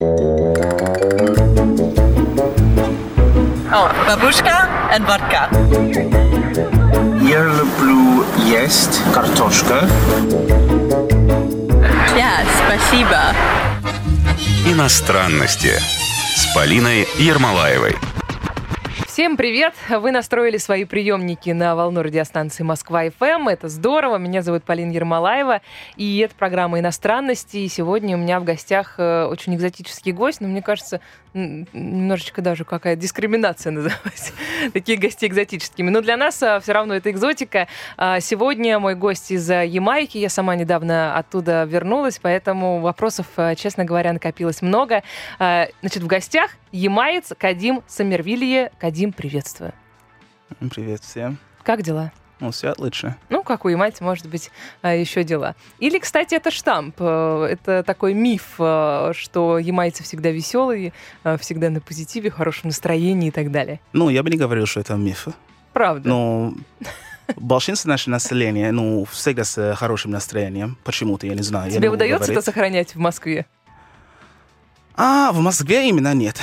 О, бабушка и водка. Я люблю есть картошка. Да, спасибо. Иностранности с Полиной Ермолаевой. Всем привет! Вы настроили свои приемники на волну радиостанции Москва-ФМ. Это здорово. Меня зовут Полина Ермолаева. И это программа «Иностранности». И сегодня у меня в гостях э, очень экзотический гость. Но мне кажется, немножечко даже какая-то дискриминация называть такие гости экзотическими. Но для нас все равно это экзотика. А Сегодня мой гость из э, Ямайки. Я сама недавно оттуда вернулась, поэтому вопросов, э, честно говоря, накопилось много. А, Значит, в гостях ямаец Кадим Самервилье. Кадим, приветствую. Привет всем. Как дела? Ну, все отлично. Ну, как у ямайца, может быть, а, еще дела. Или, кстати, это штамп. э, Это такой миф, э, что ямайцы всегда веселые, э, всегда на позитиве, хорошем настроении и так далее. Ну, я бы не говорил, что это миф. Правда. Но большинство нашего населения, ну, всегда с хорошим настроением. Почему-то, я не знаю. Тебе удается это сохранять в Москве? А, в Москве именно нет.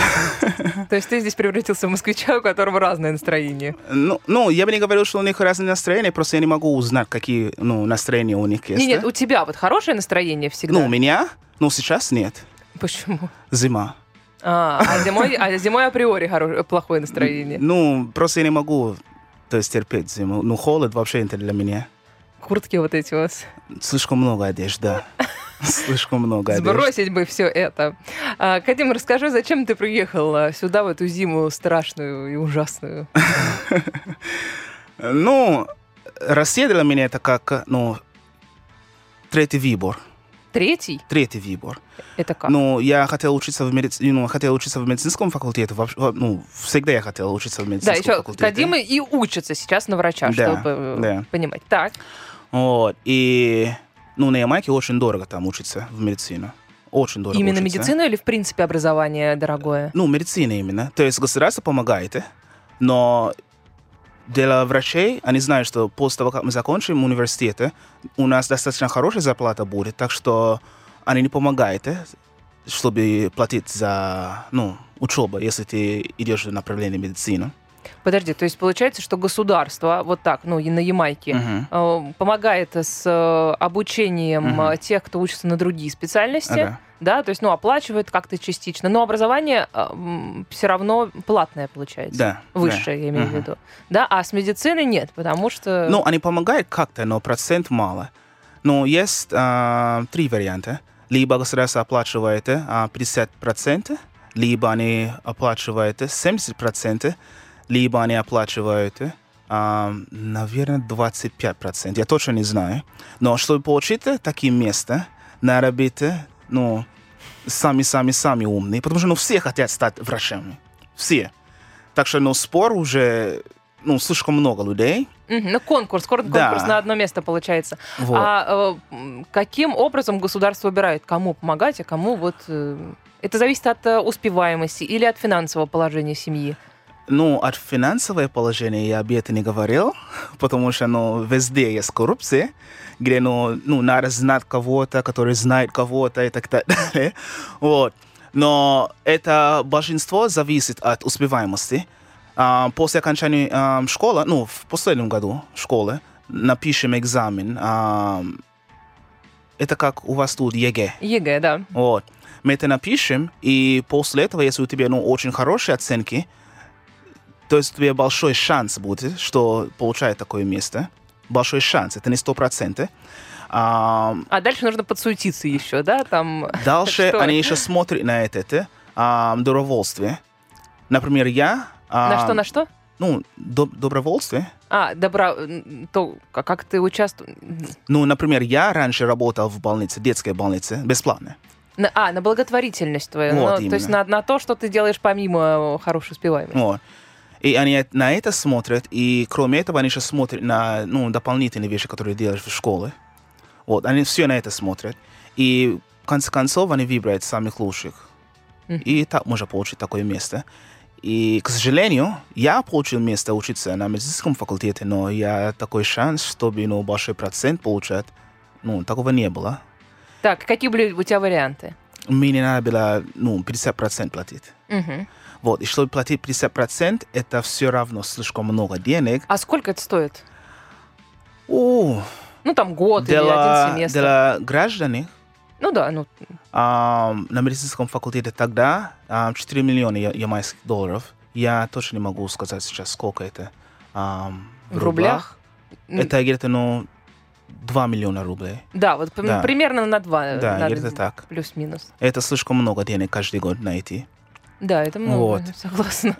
То есть ты здесь превратился в москвича, у которого разное настроение. ну, ну, я бы не говорил, что у них разные настроения, просто я не могу узнать, какие, ну, настроения у них есть. Нет, нет, да? у тебя вот хорошее настроение всегда? Ну, у меня? Ну, сейчас нет. Почему? Зима. А, а зимой, а зимой априори хоро- плохое настроение. Ну, просто я не могу, то есть, терпеть зиму. Ну, холод вообще это для меня. Куртки вот эти у вас. Слишком много одежды, да. Слишком много одежды. Сбросить бы все это. А, Кадим, расскажи, зачем ты приехал а, сюда в эту зиму страшную и ужасную? Ну, для меня это как, ну, третий выбор. Третий? Третий выбор. Это как? Ну, я хотел учиться в медицине, ну, хотел учиться в медицинском факультете. вообще, ну, всегда я хотел учиться в да, медицинском еще факультете. Кадим и учится сейчас на врача, Да, чтобы э, да. понимать. Так, Вот, и, ну, на Ямайке очень дорого там учиться в медицину. Очень дорого именно учиться. медицина или в принципе образование дорогое? Ну, медицина именно. То есть государство помогает, но для врачей, они знают, что после того, как мы закончим университет, у нас достаточно хорошая зарплата будет, так что они не помогают, чтобы платить за ну, учебу, если ты идешь в направлении медицины. Подожди, то есть получается, что государство вот так, ну и на Ямайке, э, помогает с э, обучением э, тех, кто учится на другие специальности, Ага. да, то есть, ну, оплачивает как-то частично, но образование все равно платное получается. Да. Высшее, да. я имею в Мгм. виду. Да, а с медициной нет, потому что... Ну, они помогают как-то, но процент мало. Но есть а, три варианта. Либо государство оплачивает а, 50%, либо они оплачивают 70%, либо они оплачивают, а, наверное, 25%. Я точно не знаю. Но чтобы получить такие места, надо быть, ну, сами-сами-сами умные, потому что ну, все хотят стать врачами. Все. Так что, ну, спор уже, ну, слишком много людей. Мгм, ну, конкурс, кон- Да. конкурс на одно место получается. Вот. А э, каким образом государство выбирает, кому помогать, а кому вот... э, Это зависит от э, успеваемости или от финансового положения семьи? Ну, от финансового положения я об этом не говорил, потому что, ну, везде есть коррупция, где, ну, ну, надо знать кого-то, который знает кого-то и так далее. Вот. Но это большинство зависит от успеваемости. А, после окончания а, школы, ну, в последнем году школы, напишем экзамен. а, это как у вас тут ЕГЭ. ЕГЭ, да. Вот. Мы это напишем, и после этого, если у тебя ну, очень хорошие оценки, то есть у тебя большой шанс будет, что получает такое место. Большой шанс, это не сто процентов. А, А дальше нужно подсуетиться еще, да, там... дальше они еще смотрят на это, а, добровольствие. Например, я... а, На что, на что? Ну, доб- добровольствие. А, добра... м, То, как ты участвуешь... Ну, например, я раньше работал в больнице, детской больнице, бесплатно. На, а, на благотворительность твою. Вот ну, то есть на, на то, что ты делаешь помимо хорошей успеваемости. Вот. И они на это смотрят, и кроме этого они еще смотрят на ну, дополнительные вещи, которые делаешь в школе. Вот, они все на это смотрят. И в конце концов они выбирают самых лучших. И так можно получить такое место. И, к сожалению, я получил место учиться на медицинском факультете, но я такой шанс, чтобы ну, большой процент получать, ну, такого не было. Так, какие были у тебя варианты? мне не надо было ну, 50% платить. Мгм. Вот, и чтобы платить 50%, это все равно слишком много денег. А сколько это стоит? О, Ну, там год или для, один семестр. для граждан Ну да, ну, ам, на медицинском факультете тогда ам, 4 миллиона ямайских долларов. Я точно не могу сказать сейчас, сколько это ам, в рублях. М, Это где-то, ну, 2 миллиона рублей. Да, вот Да. примерно на два. Да, надо где-то так. Плюс-минус. Это слишком много денег каждый год найти. Да, это много, Вот. согласна.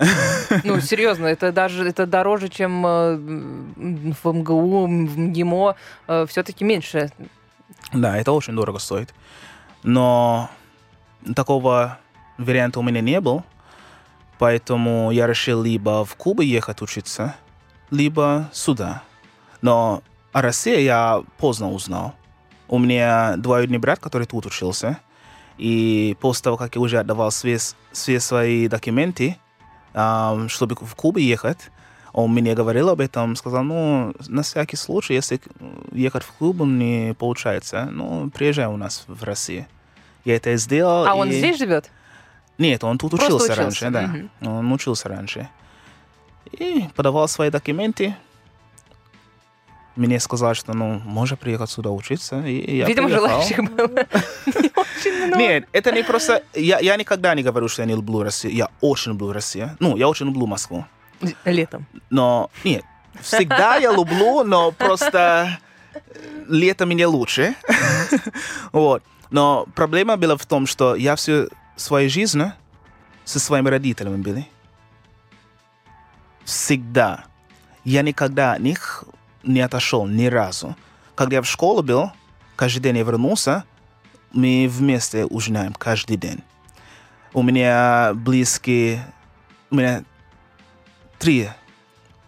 Ну, серьезно, это даже это дороже, чем э, в МГУ, в МГИМО, все-таки меньше. Да, это очень дорого стоит. Но такого варианта у меня не был. Поэтому я решил либо в Кубу ехать учиться, либо сюда. Но о России я поздно узнал. У меня двоюродный брат, который тут учился. И после того, как я уже отдавал все, все свои документы, ам, чтобы в Кубу ехать, он мне говорил об этом, сказал, ну, на всякий случай, если ехать в Кубу не получается, ну, приезжай у нас в Россию. Я это сделал. А он и- здесь живет? Нет, он тут Просто учился, учился, раньше, да. мгм. Он учился раньше. И подавал свои документы. Мне сказали, что, ну, можно приехать сюда учиться. И я Видимо, приехал. желающих было не очень много. Нет, это не просто... Я, я никогда не говорю, что я не люблю Россию. Я очень люблю Россию. Ну, я очень люблю Москву. Летом. Но нет, всегда я люблю, но просто лето мне лучше. Вот. Но проблема была в том, что я всю свою жизнь со своими родителями был. Всегда. Я никогда от них не отошел ни разу. Когда я в школе был, каждый день я вернулся, мы вместе ужинаем каждый день. У меня близкие, у меня три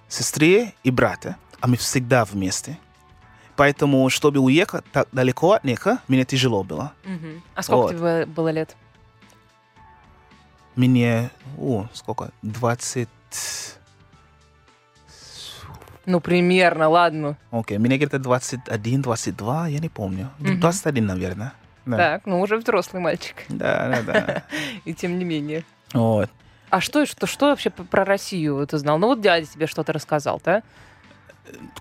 сестры и брата, а мы всегда вместе. Поэтому, чтобы уехать так далеко от них, мне тяжело было. Мгм. А сколько Вот. тебе было лет? Мне, о, сколько, 20... Ну, примерно, ладно. Окей, мне где-то 21, 22, я не помню. Мгм. 21, наверное. Да. Так, ну уже взрослый мальчик. Да, да, да. И тем не менее. Вот. А что, что, что вообще про Россию ты знал? Ну вот дядя тебе что-то рассказал, да?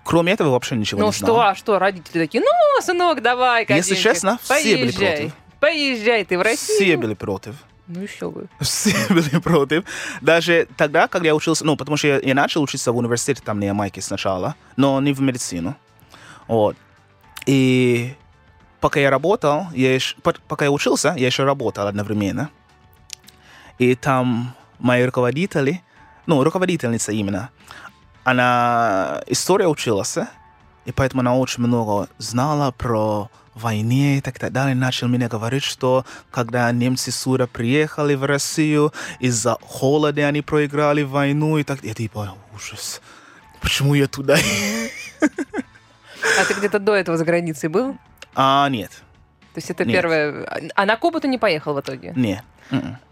Кроме этого вообще ничего ну не что, знал. а что, родители такие, ну, сынок, давай, Если честно, все были против. Поезжай ты в Россию. Все были против. Ну еще бы. Все были против. Даже тогда, когда я учился, ну, потому что я, я начал учиться в университете там на Ямайке сначала, но не в медицину. Вот. И пока я работал, я по- пока я учился, я еще работал одновременно. И там мои руководители, ну, руководительница именно, она история училась, и поэтому она очень много знала про войне и так далее. Начал мне говорить, что когда немцы сюда приехали в Россию, из-за холода они проиграли войну и так Я типа, ужас. Почему я туда? А ты где-то до этого за границей был? А, нет. То есть это Нет. первое... А на Кубу ты не поехал в итоге? Не.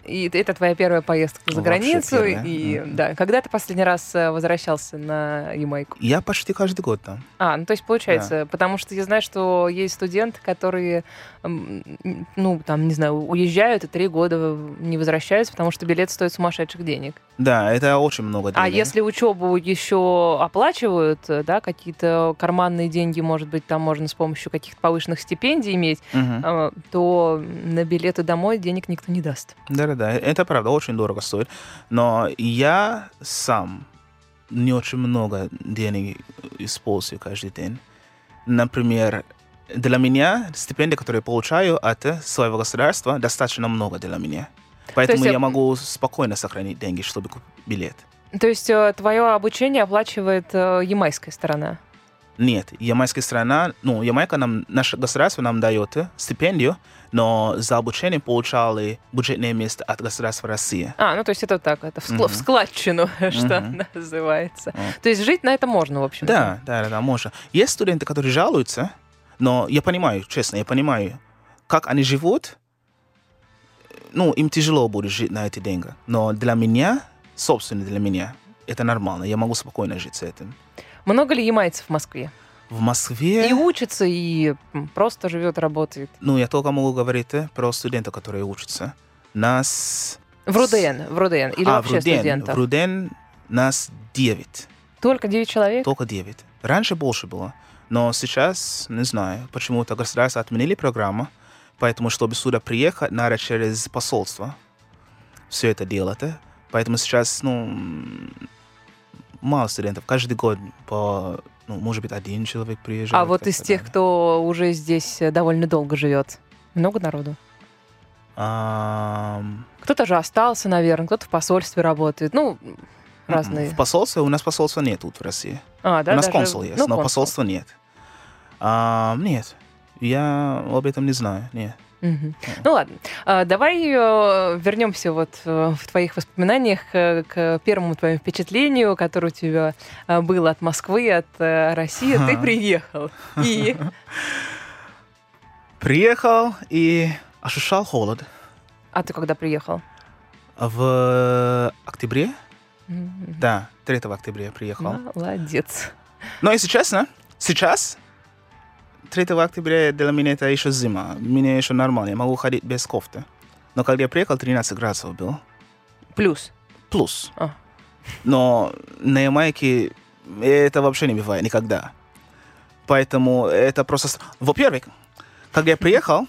И это твоя первая поездка за границу. первая. И Мгм. да, когда ты последний раз э, возвращался на Ямайку? Я почти каждый год там. А, ну то есть получается, потому что я знаю, что есть студенты, которые, ну там, не знаю, уезжают и три года не возвращаются, потому что билет стоит сумасшедших денег. Да, это очень много денег. А если учебу еще оплачивают, э, да, какие-то карманные деньги, может быть, там можно с помощью каких-то повышенных стипендий иметь, э, то на билеты домой денег никто не даст. Да-да-да, это правда, очень дорого стоит. Но я сам не очень много денег использую каждый день. Например, для меня стипендия, которую я получаю от своего государства, достаточно много для меня. Поэтому есть, э, я могу спокойно сохранить деньги, чтобы купить билет. То есть твое обучение оплачивает э, ямайская сторона? Нет, ямайская страна, ну, Ямайка нам, наше государство нам дает стипендию, но за обучение получали бюджетное место от государства России. А, ну то есть это так, это в, Мгм. в складчину, что Мгм. называется. Вот. То есть жить на это можно, в общем. Да, да, да, да, можно. Есть студенты, которые жалуются, но я понимаю, честно, я понимаю, как они живут, ну, им тяжело будет жить на эти деньги. Но для меня, собственно, для меня, это нормально. Я могу спокойно жить с этим. Много ли ямайцев в Москве? В Москве... И учится, и просто живет, работает. Ну, я только могу говорить э, про студентов, которые учатся. Нас... В РУДН, в РУДН. Или а, вообще в Руден. студентов. В Руден нас 9. Только 9 человек? Только 9. Раньше больше было. Но сейчас, не знаю, почему-то государство отменили программу. Поэтому, чтобы сюда приехать, надо через посольство все это делать. э. Поэтому сейчас, ну, мало студентов. Каждый год по, ну, может быть, один человек приезжает. А вот из тех, так. кто уже здесь э, довольно долго живет, много народу? Ам, Кто-то же остался, наверное, кто-то в посольстве работает. Ну, разные. В посольстве у нас посольства нет тут в России. А, да, у нас даже- консул есть, ну, но консул. посольства нет. А, нет, я об этом не знаю. Нет. Ну ладно, А, давай э, вернемся вот э, в твоих воспоминаниях э, к первому твоему впечатлению, которое у тебя было от Москвы, от России. Ты приехал. И Приехал и ощущал холод. а ты когда приехал? В октябре, да, 3 октября приехал. Молодец. Но если честно, сейчас 3 октября для меня это еще зима. Мне еще нормально, я могу ходить без кофты. Но когда я приехал, 13 градусов был. Плюс. Плюс. А. Но на Ямайке это вообще не бывает никогда. Поэтому это просто... Во-первых, когда я приехал,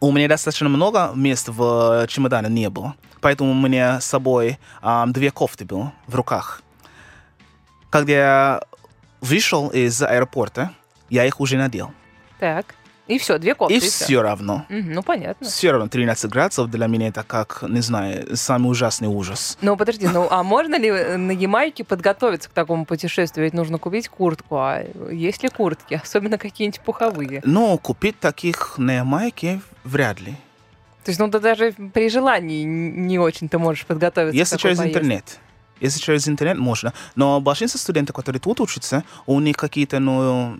у меня достаточно много мест в чемодане не было. Поэтому у меня с собой ам, две кофты было в руках. Когда я вышел из аэропорта, я их уже надел. Так. И все, две кофты. и всё. все равно. Мгм, Ну, понятно. Все равно 13 градусов для меня это как, не знаю, самый ужасный ужас. Ну, подожди, ну, а можно ли на Ямайке подготовиться к такому путешествию? Ведь нужно купить куртку. А есть ли куртки? Особенно какие-нибудь пуховые. Но купить таких на Ямайке вряд ли. То есть, ну, ты даже при желании не очень-то можешь подготовиться Если к через поездке. интернет. Если через интернет можно. Но большинство студентов, которые тут учатся, у них какие-то, ну,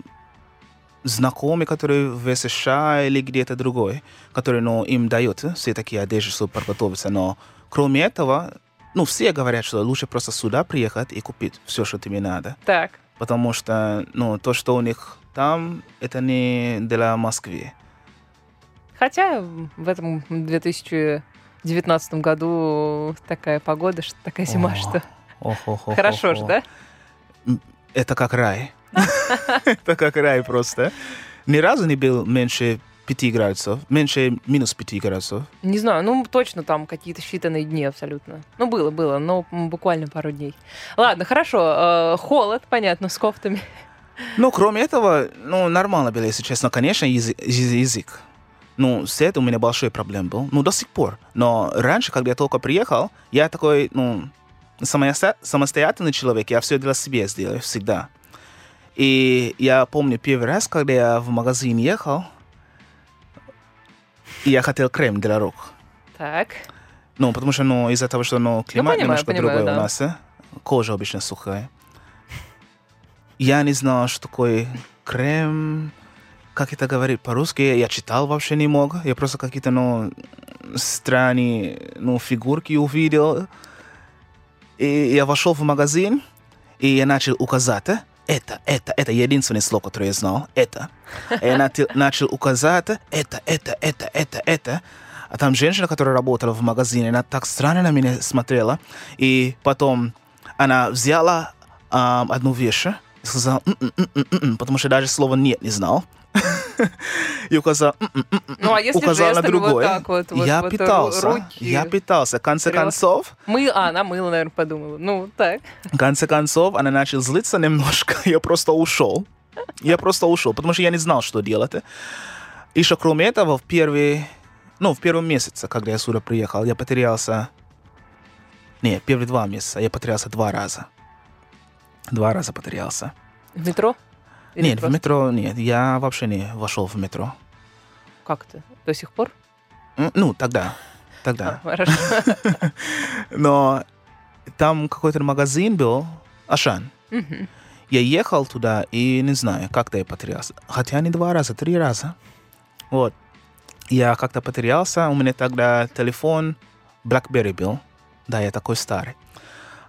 знакомые, которые в США или где-то другой, которые, ну, им дают все такие одежды, чтобы подготовиться. Но кроме этого, ну, все говорят, что лучше просто сюда приехать и купить все, что тебе надо. Так. Потому что, ну, то, что у них там, это не для Москвы. Хотя в этом 2019 году такая погода, что такая зима, О, что ох, ох, ох, хорошо ох, же, ох. да? Это как рай. Это как рай просто. Ни разу не был меньше 5 градусов, меньше минус 5 градусов. Не знаю, ну точно там какие-то считанные дни абсолютно. Ну было, было, но буквально пару дней. Ладно, хорошо. э, холод, понятно, с кофтами. Ну, кроме этого, ну, нормально было, если честно. Конечно, язы- язы- язык. Ну, с этим у меня большой проблем был. Ну, до сих пор. Но раньше, когда я только приехал, я такой, ну, самостоя- самостоятельный человек. Я все для себя сделаю всегда. И я помню первый раз, когда я в магазин ехал, я хотел крем для рук. Так. Ну, потому что, ну, из-за того, что, ну, климат понимаю, немножко понимаю, другой да. у нас, э, кожа обычно сухая. Я не знал, что такое крем, как это говорить по-русски. Я читал вообще не мог. Я просто какие-то, ну, странные, ну, фигурки увидел. И я вошел в магазин, и я начал указать, э, это, это, это единственное слово, которое я знал, это. Я нати- начал указать, это, это, это, это, это. А там женщина, которая работала в магазине, она так странно на меня смотрела. И потом она взяла ам, одну вещь и сказала, «М-м, м-м, м-м», потому что даже слова «нет» не знал. И указал, Ну, а если указал на вот другое. так вот, вот- я вот ру- питался, руки я питался. В конце вперед? концов, Мы, а, она мыло, наверное, подумала. Ну, так. в конце концов, она начала злиться немножко. Я просто ушел. Я просто ушел, потому что я не знал, что делать. Еще кроме этого, в первый, ну, в первом месяце, когда я сюда приехал, я потерялся... Не, первые два месяца я потерялся два раза. Два раза потерялся. В метро? Или нет, в просто- метро нет. Я вообще не вошел в метро. Как то До сих пор? Ну, тогда. Тогда. А, хорошо. Но там какой-то магазин был, Ашан. Я ехал туда и не знаю, как-то я потерялся. Хотя не два раза, три раза. Вот. Я как-то потерялся. У меня тогда телефон BlackBerry был. Да, я такой старый.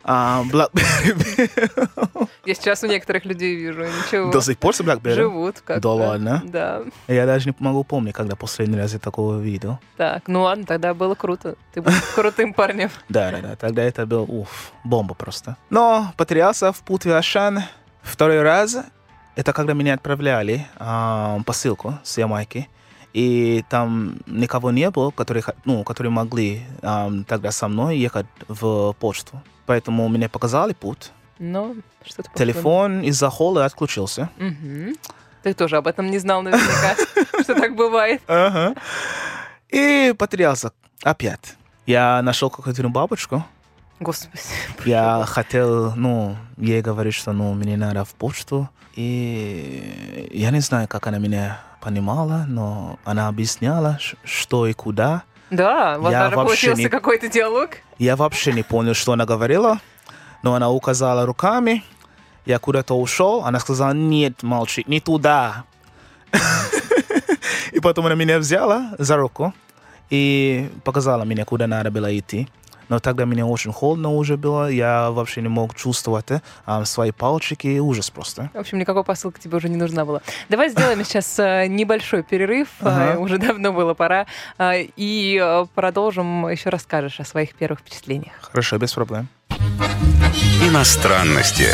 А, BlackBerry Я сейчас у некоторых людей вижу, ничего. до сих пор с BlackBerry? Живут как Да ладно? Да. Я даже не могу помнить, когда последний раз я такого видел. Так, ну ладно, тогда было круто. Ты был крутым парнем. Да, да, да. Тогда это был, уф, бомба просто. Но потерялся в путь Ашан. Второй раз, это когда меня отправляли а, посылку с Ямайки. И там никого не было, которые, ну, которые могли а, тогда со мной ехать в почту. Поэтому мне показали путь. Но что-то пошло. Телефон из-за холла отключился. Мгм. Ты тоже об этом не знал наверняка, что так бывает. И потерялся опять. Я нашел какую-то бабочку. Господи. Я хотел, ну, ей говорить, что, ну, мне надо в почту. И я не знаю, как она меня понимала, но она объясняла, что и куда. Да, вот даже получился не- какой-то диалог. Я вообще не понял, что она говорила, но она указала руками. Я куда-то ушел, она сказала, нет, молчи, не туда. И потом она меня взяла за руку и показала мне, куда надо было идти. Но тогда мне очень холодно уже было, я вообще не мог чувствовать э, а, свои пальчики, ужас просто. В общем, никакой посылка тебе уже не нужна была. Давай сделаем сейчас э, небольшой перерыв. Ага. э, Уже давно было пора. э, И продолжим. Еще расскажешь о своих первых впечатлениях. Хорошо, без проблем. Иностранности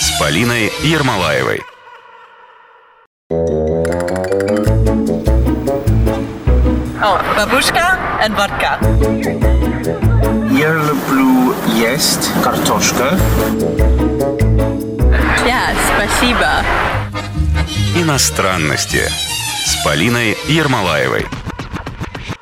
с Полиной Ермолаевой. Бабушка and водка. Я люблю есть картошка. Ja, спасибо. Иностранности с Полиной Ермолаевой.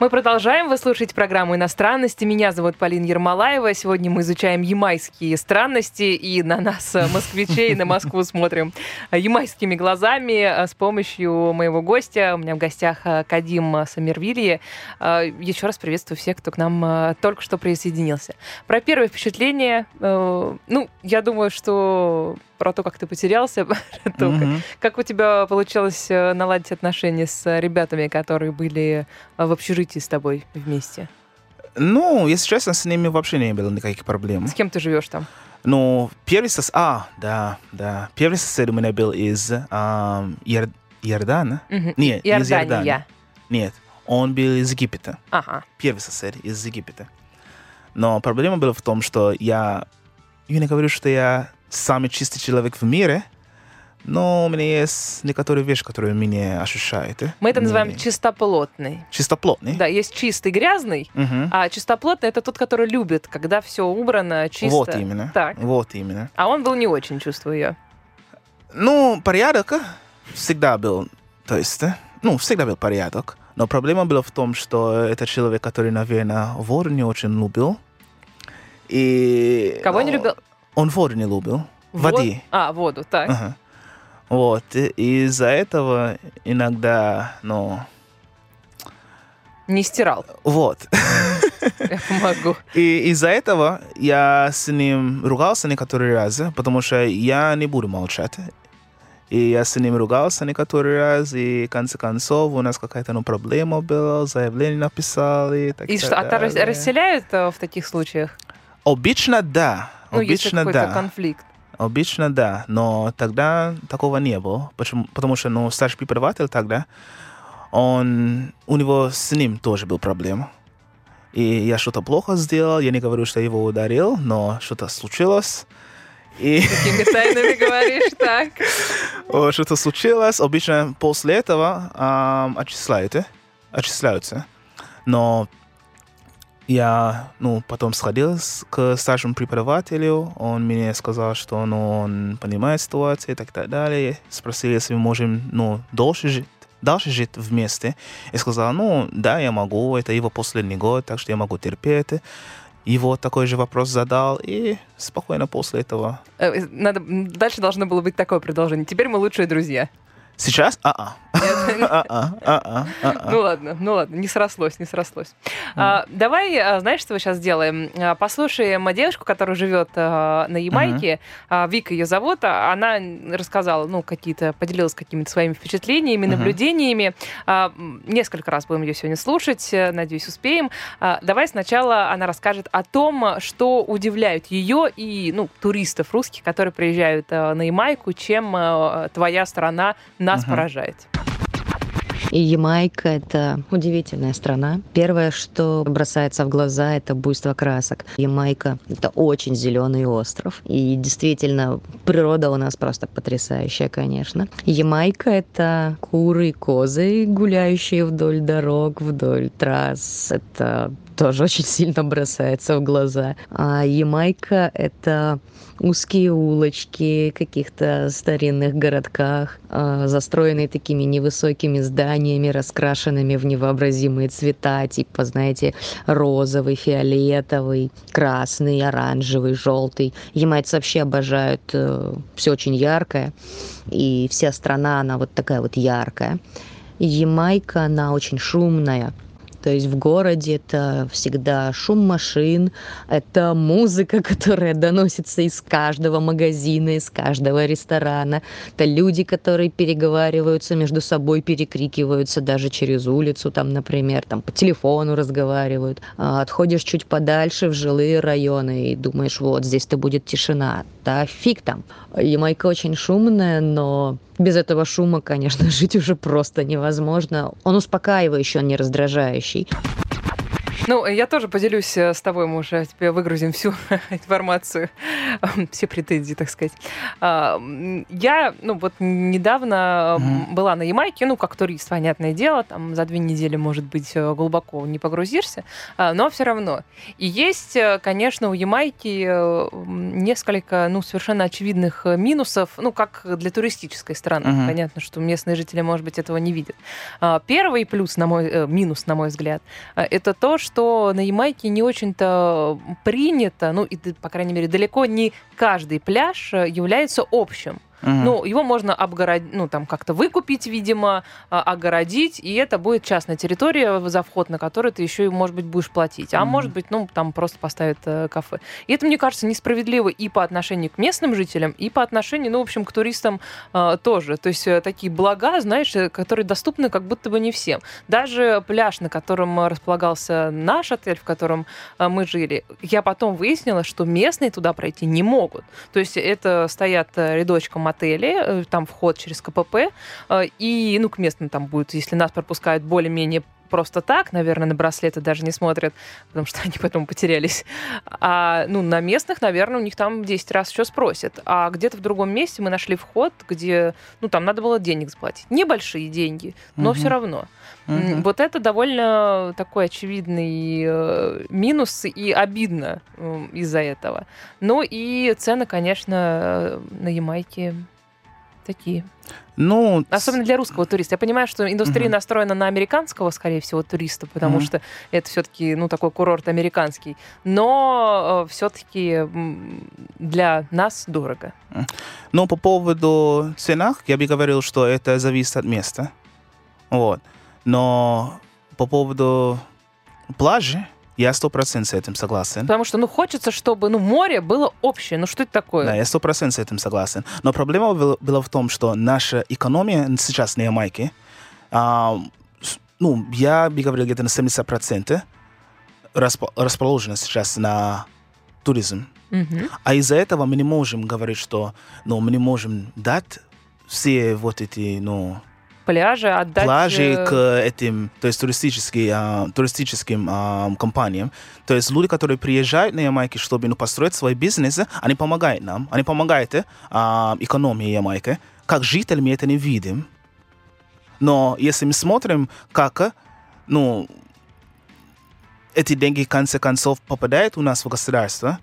Мы продолжаем. Вы слушаете программу «Иностранности». Меня зовут Полина Ермолаева. Сегодня мы изучаем ямайские странности. И на нас, э, москвичей, на Москву смотрим э, ямайскими глазами э, с помощью моего гостя. У меня в гостях Кадим Самирвили. Еще раз приветствую всех, кто к нам только что присоединился. Про первое впечатление. Ну, я думаю, что про то, как ты потерялся, только. Мгм. Как у тебя получилось э, наладить отношения с э, ребятами, которые были э, в общежитии с тобой вместе? Ну, если честно, с ними вообще не было никаких проблем. С кем ты живешь там? Ну, первый сосед... А, да, да. Первый сосед у меня был из ам, Иор- Иордана. Мгм. Нет, из Иордания. Иордании. Нет, он был из Египта. Ага. Первый сосед из Египта. Но проблема была в том, что я... Я не говорю, что я самый чистый человек в мире, но у меня есть некоторые вещи, которые меня ощущают. э. Мы это называем Не- чистоплотный. Чистоплотный. Да, есть чистый грязный, Мгм. а чистоплотный это тот, который любит, когда все убрано, чисто. Вот именно. Так. Вот именно. А он был не очень, чувствую я. Ну, порядок всегда был, то есть, э, ну, всегда был порядок. Но проблема была в том, что это человек, который, наверное, воду не очень любил. И... Кого не ну, любил? Он воду не любил. Вод- Воды. А, воду, так. Ага. Вот. И из-за этого иногда, ну, Не стирал. вот. Я помогу. И из-за этого я с ним ругался некоторые разы, потому что я не буду молчать. И я с ним ругался некоторые раз, и в конце концов у нас какая-то ну, проблема была, заявление написали. Так И что, а то далее. расселяют э, в таких случаях? Обычно да. Ну, если Обычно какой-то да. конфликт. Обычно да, но тогда такого не было. Почему? Потому что ну, старший преподаватель тогда, он, у него с ним тоже был проблема. И я что-то плохо сделал, я не говорю, что его ударил, но что-то случилось. И Какими тайнами говоришь, так? что-то случилось. Обычно после этого ам, отчисляют, э, отчисляются. Но я ну, потом сходил к старшему преподавателю, он мне сказал, что ну, он понимает ситуацию и так далее. Спросил, если мы можем ну, дольше жить, дальше жить вместе. И сказал, ну да, я могу, это его последний год, так что я могу терпеть. Его такой же вопрос задал, и спокойно после этого. Э, Надо, дальше должно было быть такое продолжение. Теперь мы лучшие друзья. Сейчас? А-а. Ну ладно, ну ладно, не срослось, не срослось. А, давай, а, знаешь, что мы сейчас сделаем? А, Послушаем девушку, которая живет на Ямайке. Вика ее зовут. Она рассказала, ну, какие-то, поделилась какими-то своими впечатлениями, наблюдениями. Несколько раз будем ее сегодня слушать. э, Надеюсь, успеем. Давай сначала она расскажет о том, что удивляет ее и, ну, туристов русских, которые приезжают на Ямайку, чем твоя страна нас Мгм. поражает. И Ямайка — это удивительная страна. Первое, что бросается в глаза, это буйство красок. Ямайка — это очень зеленый остров. И действительно, природа у нас просто потрясающая, конечно. Ямайка — это куры и козы, гуляющие вдоль дорог, вдоль трасс. Это тоже очень сильно бросается в глаза. А Ямайка — это узкие улочки каких-то старинных городках, а, застроенные такими невысокими зданиями, раскрашенными в невообразимые цвета, типа, знаете, розовый, фиолетовый, красный, оранжевый, желтый. Ямайцы вообще обожают все очень яркое, и вся страна, она вот такая вот яркая. Ямайка, она очень шумная, то есть в городе это всегда шум машин, это музыка, которая доносится из каждого магазина, из каждого ресторана. Это люди, которые переговариваются между собой, перекрикиваются даже через улицу, там, например, там по телефону разговаривают. А отходишь чуть подальше в жилые районы и думаешь, вот здесь-то будет тишина. Да фиг там. Ямайка очень шумная, но без этого шума, конечно, жить уже просто невозможно. Он успокаивающий, он не раздражающий. Ну, я тоже поделюсь э, с тобой, мы уже тебе выгрузим всю информацию, все претензии, так сказать. А, Я, ну, вот недавно Мгм. была на Ямайке, ну, как турист, понятное дело, там за две недели, может быть, э, глубоко не погрузишься, но все равно. И есть, конечно, у Ямайки несколько, ну, совершенно очевидных минусов, ну, как для туристической страны. Мгм. Понятно, что местные жители, может быть, этого не видят. А, Первый плюс, на мой, минус, на мой взгляд, это то, что на Ямайке не очень-то принято, ну, и, по крайней мере, далеко не каждый пляж э, является общим. Ну, его можно обгородить, ну, там, как-то выкупить, видимо, а, огородить, и это будет частная территория, за вход на которую ты еще может быть, будешь платить. А Мгм. может быть, ну, там просто поставят э, кафе. И это, мне кажется, несправедливо и по отношению к местным жителям, и по отношению, ну, в общем, к туристам э, тоже. То есть э, такие блага, знаешь, э, которые доступны как будто бы не всем. Даже пляж, на котором э, располагался наш отель, в котором э, мы жили, я потом выяснила, что местные туда пройти не могут. То есть это стоят э, рядочком отели, э, там вход через КПП, э, и, ну, к местным там будет, если нас пропускают более-менее просто так, наверное, на браслеты даже не смотрят, потому что они потом потерялись. А, ну, на местных, наверное, у них там 10 раз еще спросят. А где-то в другом месте мы нашли вход, где, ну, там надо было денег заплатить. Небольшие деньги, но Мгм. все равно. Мгм. Вот это довольно такой очевидный э, минус и обидно из-за этого. Ну и цены, конечно, э, на Ямайке такие. Ну, Особенно для русского туриста. Я понимаю, что индустрия Мгм. настроена на американского, скорее всего, туриста, потому Мгм. что это все-таки, ну, такой курорт американский. Но все-таки для нас дорого. Ну, по поводу ценах, я бы говорил, что это зависит от места. Вот. Но по поводу пляжи, я сто процентов с этим согласен. Потому что, ну, хочется, чтобы, ну, море было общее. Ну, что это такое? Да, я сто процентов с этим согласен. Но проблема был- была в том, что наша экономия сейчас на Ямайке, а, ну, я бы говорил, где-то на 70% распо- расположена сейчас на туризм. Мгм. А из-за этого мы не можем говорить, что ну, мы не можем дать все вот эти ну, Пляжи отдать... пляжи э, к этим, то есть а, туристическим а, компаниям. То есть люди, которые приезжают на Ямайке, чтобы ну, построить свой бизнес, они помогают нам, они помогают а, экономии Ямайки. Как жители мы это не видим. Но если мы смотрим, как ну, эти деньги в конце концов попадают у нас в государство,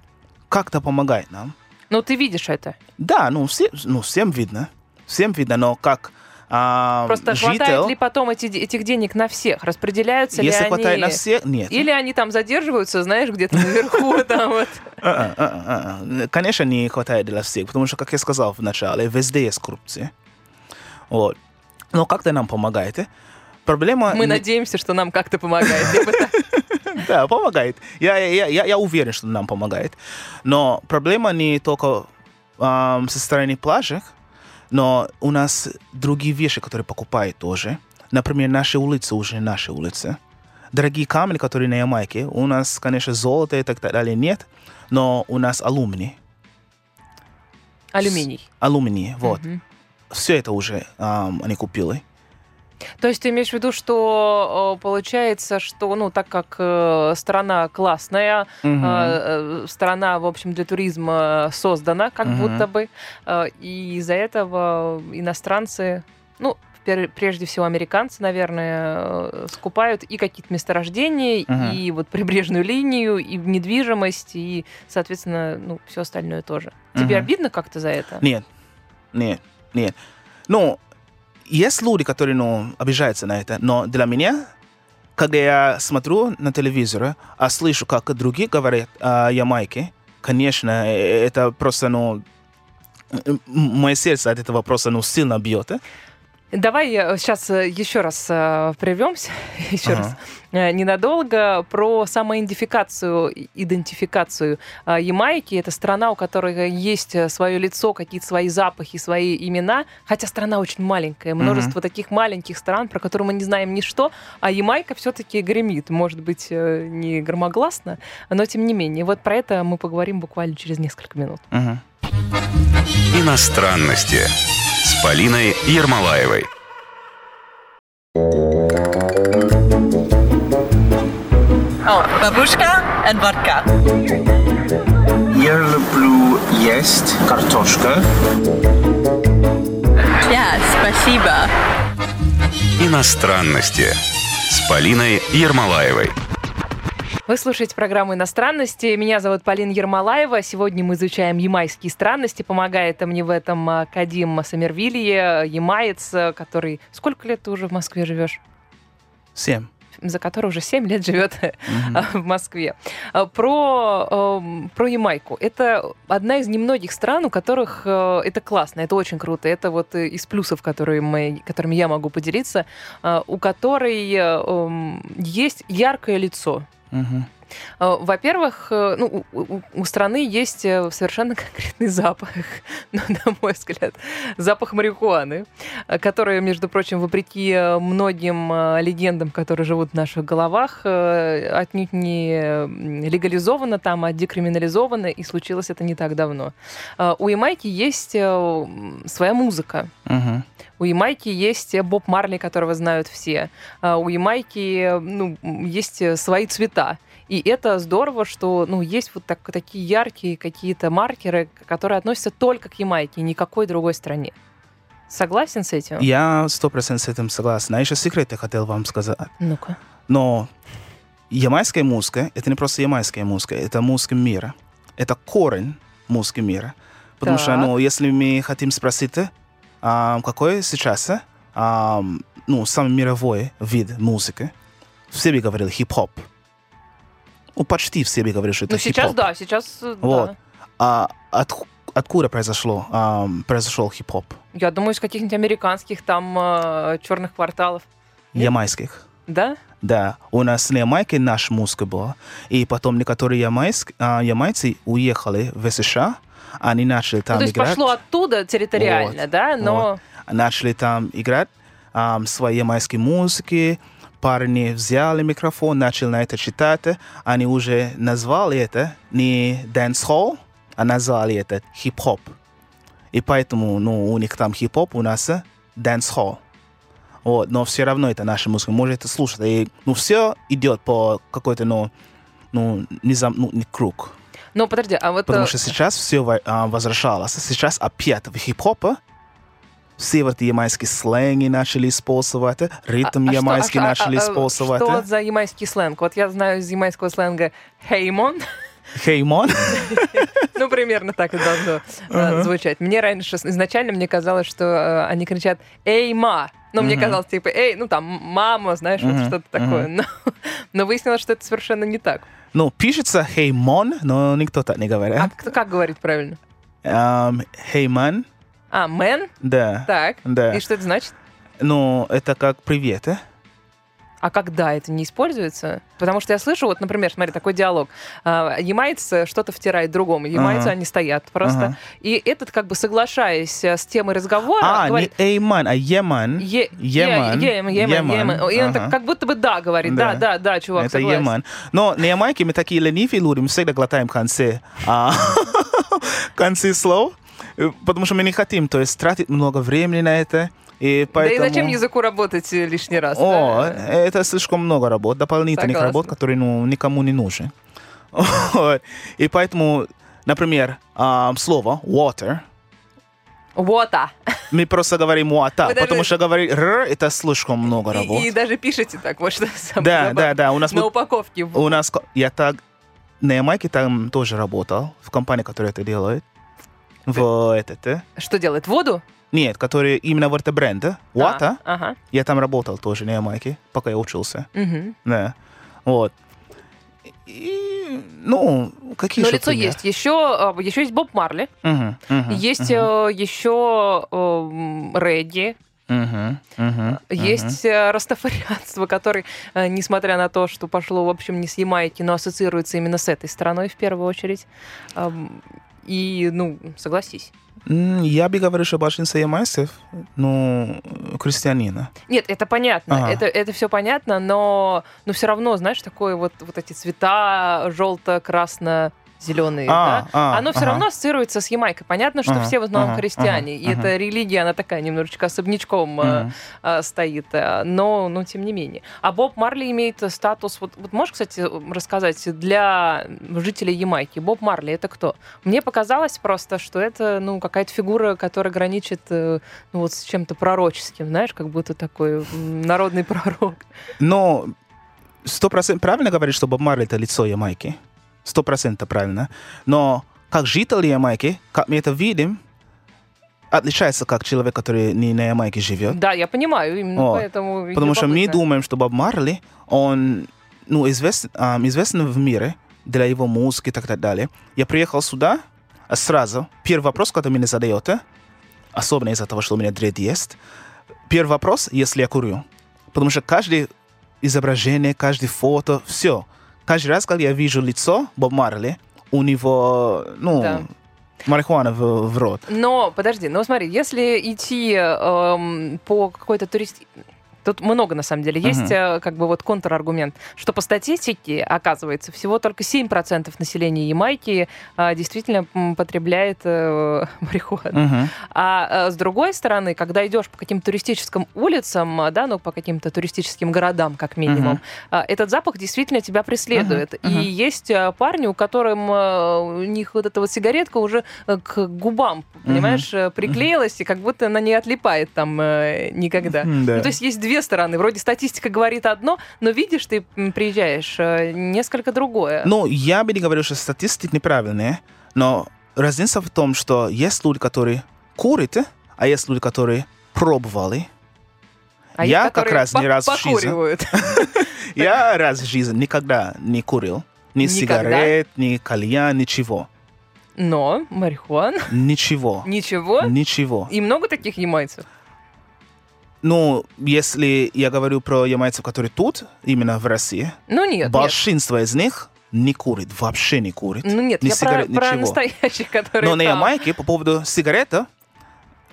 как это помогает нам? Ну, ты видишь это. Да, ну, все, ну всем видно. Всем видно, но как а, Просто житель, хватает ли потом эти, этих денег на всех? Распределяются если ли хватает они... на всех, нет. Или они там задерживаются, знаешь, где-то наверху, там вот. А, а. Конечно, не хватает для всех, потому что, как я сказал в начале, везде есть коррупция. Вот. Но как-то нам помогает. э. Проблема... Мы надеемся, что нам как-то помогает. Да, помогает. Я, я, я, я уверен, что нам помогает. Но проблема не только ам, со стороны плажек, но у нас другие вещи, которые покупают тоже. Например, наши улицы уже наши улицы. Дорогие камни, которые на Ямайке, у нас, конечно, золото и так далее нет, но у нас алюминий. Алюминий. Алюминий, вот. Мгм. Все это уже ам, они купили. То есть ты имеешь в виду, что э, получается, что, ну, так как э, страна классная, э, страна, в общем, для туризма создана, как Мгм. будто бы, и из-за этого иностранцы, ну, прежде всего американцы, наверное, скупают и какие-то месторождения, Мгм. и вот прибрежную линию, и недвижимость, и, соответственно, ну, все остальное тоже. Тебе Мгм. обидно как-то за это? Нет, нет, нет. Ну, есть люди, которые, ну, обижаются на это, но для меня, когда я смотрю на телевизор, а слышу, как другие говорят о Ямайке, конечно, э, это просто, ну, мое сердце от этого просто, ну, сильно бьет. Э. Давай сейчас еще раз э, прервемся, еще Ага. раз, э, ненадолго про самоидентификацию, идентификацию э, Ямайки. Это страна, у которой есть свое лицо, какие-то свои запахи, свои имена, хотя страна очень маленькая, множество таких маленьких стран, про которые мы не знаем ничто, а Ямайка все-таки гремит, может быть, э, не громогласно, но тем не менее. Вот про это мы поговорим буквально через несколько минут. Мгм. Иностранности с Полиной Ермолаевой. Oh, бабушка водка. Я люблю есть картошка. Ja, спасибо. Иностранности с Полиной Ермолаевой. Вы слушаете программу «Иностранности». Меня зовут Полина Ермолаева. Сегодня мы изучаем ямайские странности. Помогает мне в этом а, Кадим Самервилье, ямаец, а, который... Сколько лет ты уже в Москве живешь? Семь. За который уже 7 лет живет а, в Москве. А, Про, про Ямайку. Это одна из немногих стран, у которых это классно, это очень круто. Это вот э, из плюсов, которые мы, которыми я могу поделиться, у которой есть яркое лицо. Mm-hmm. Э, Во-первых, э, ну, у, страны есть э, совершенно конкретный запах, ну, на мой взгляд, запах марихуаны, который, между прочим, вопреки многим легендам, которые живут в наших головах, отнюдь не легализовано там, а декриминализовано, и случилось это не так давно. У Ямайки есть своя музыка. У Ямайки есть Боб Марли, которого знают все. У Ямайки ну, есть свои цвета. И это здорово, что ну, есть вот так, такие яркие какие-то маркеры, которые относятся только к Ямайке, никакой другой стране. Согласен с этим? Я сто процентов с этим согласен. А еще секрет я хотел вам сказать. Ну-ка. Но ямайская музыка — это не просто ямайская музыка, это музыка мира. Это корень музыки мира. Потому что, Так. ну, если мы хотим спросить, а, какой сейчас а, ну, самый мировой вид музыки, все бы говорили хип-хоп. Ну, почти все бы говорили, что это Ну, сейчас хип-хоп. да, сейчас э, Вот. да. А от- откуда произошло, а, произошел хип-хоп? Я думаю, из каких-нибудь американских там черных кварталов. Ямайских. Да? Да, у нас на Ямайке наша музыка была. И потом некоторые ямайск, а, ямайцы уехали в США, они начали там ну, то есть играть. пошло оттуда территориально, Вот, да? Но Начали там играть ам, свои ямайские музыки. Парни взяли микрофон, начали на это читать. Они уже назвали это не dancehall, а назвали это хип-хоп. И поэтому ну, у них там хип-хоп, у нас dancehall. Вот, но все равно это наша музыка, можете слушать. И, ну, все идет по какой-то, ну, ну, не, зам, ну, не круг. Ну, подожди, а вот... Потому э, что сейчас все возвращалось. Сейчас опять в хип-хопа ямайские сленги начали использовать, ритм а что- ямайский а- а- начали а- использовать. Что за ямайский сленг? Вот я знаю из ямайского сленга «хеймон», Хеймон. ну, примерно так это должно э, звучать. Мне раньше, изначально мне казалось, что э, они кричат «эй, ма!» Ну, мне казалось, типа, эй, ну там, мама, знаешь, вот что-то такое. Но, но выяснилось, что это совершенно не так. Ну, пишется хеймон, но никто так не А говорит. кто- как говорить правильно? Хейман, А, мэн? да, Так. да. И что это значит? Ну, это как привет, э? А когда это не используется? Потому что я слышу, вот, например, смотри, такой диалог. А, Ямайец э, что-то втирает другому. Ямайцы, Ага. они стоят просто. Ага. И этот, как бы соглашаясь э, с темой разговора, А, говорит... не эйман, а еман. Е- Еман. е- Еман, Еман, Еман. И он Ага. так как будто бы да говорит. Да, Да. да, да, чувак, Это согласен. еман. Но на Ямайке мы такие ленивые люди, мы всегда глотаем концы, а, концы слов, потому что мы не хотим, то есть тратить много времени на это. И Да поэтому... и зачем языку работать э, лишний раз? О, да? это слишком много работ, дополнительных Согласна. работ, которые ну, никому не нужны. И поэтому, например, а, слово water, а. мы просто говорим water, Вы даже- потому что говорить р это слишком много работ. И, и даже пишете так, вот что самое Да, забавное. да, да, у нас На был- упаковке. у нас я так на Ямайке там тоже работал в компании, которая это делает. В этот, э? Что делает? Воду? нет, который именно в это бренда, Water. А, ага. Я там работал тоже на Ямайке, пока я учился. Мгм. Да. Вот. И, ну, какие Но еще лицо примеры? есть. Еще, э, еще есть Боб Марли. Мгм, мгм, Есть э, еще э, Регги. мгм, мгм, Есть э, растафарианство, который, э, несмотря на то, что пошло, в общем, не с Ямайки, но ассоциируется именно с этой страной в первую очередь. И, ну, согласись. Я бы говорил, что большинство ямайцев, ну, крестьянина. Нет, это понятно, Ага. это, это все понятно, но, но все равно, знаешь, такое вот, вот эти цвета желто-красно зеленые, А, да, а, оно все ага. равно ассоциируется с Ямайкой. Понятно, что Ага, все в основном ага, христиане, ага, и ага. эта религия, она такая немножечко особнячком э, Мгм. э, стоит, э, но, но тем не менее. А Боб Марли имеет статус, вот, вот можешь, кстати, рассказать для жителей Ямайки, Боб Марли это кто? Мне показалось просто, что это, ну, какая-то фигура, которая граничит, э, ну, вот с чем-то пророческим, знаешь, как будто такой народный пророк. Но сто процентов правильно говорить, что Боб Марли это лицо Ямайки. Сто процентов правильно. Но как жители Ямайки, как мы это видим, отличается как человек, который не на Ямайке живет. Да, я понимаю, именно О, поэтому... Потому что мы думаем, что Боб Марли, он ну, известен, ам, известен в мире для его музыки и так далее. Я приехал сюда, а сразу, первый вопрос, который мне задаете, особенно из-за того, что у меня дред есть, первый вопрос, если я курю. Потому что каждое изображение, каждое фото, все. Каждый раз, когда я вижу лицо Боб Марли, у него, ну, Да. марихуана в, в рот. Но, подожди, ну смотри, если идти эм, по какой-то турист... Тут много, на самом деле. Есть э, как бы вот контраргумент, что по статистике, оказывается, всего только 7% населения Ямайки э, действительно потребляет э, марихуану. Мгм. А э, с другой стороны, когда идешь по каким-то туристическим улицам, да, ну, по каким-то туристическим городам, как минимум, э, этот запах действительно тебя преследует. Мгм, мгм. И есть парни, у которым э, у них вот эта вот сигаретка уже к губам, понимаешь, э, приклеилась, и как будто она не отлипает там никогда. Да. Ну, то есть есть две стороны. Вроде статистика говорит одно, но видишь, ты приезжаешь, э, несколько другое. Ну, я бы не говорил, что статистика неправильная, но разница в том, что есть люди, которые курят, а есть люди, которые пробовали. А я есть, как раз ни по- разу в жизни-. Я раз в жизни никогда не курил. Ни сигарет, ни кальян, ничего. Но марихуана, Ничего. ничего. Ничего. И много таких ямайцев. Ну, если я говорю про ямайцев, которые тут, именно в России, Ну нет, нет. большинство из них не курит, вообще не курит. Ну нет, ни я про, сигарет, про ничего. настоящих, которые Но на там. Ямайке по поводу сигарета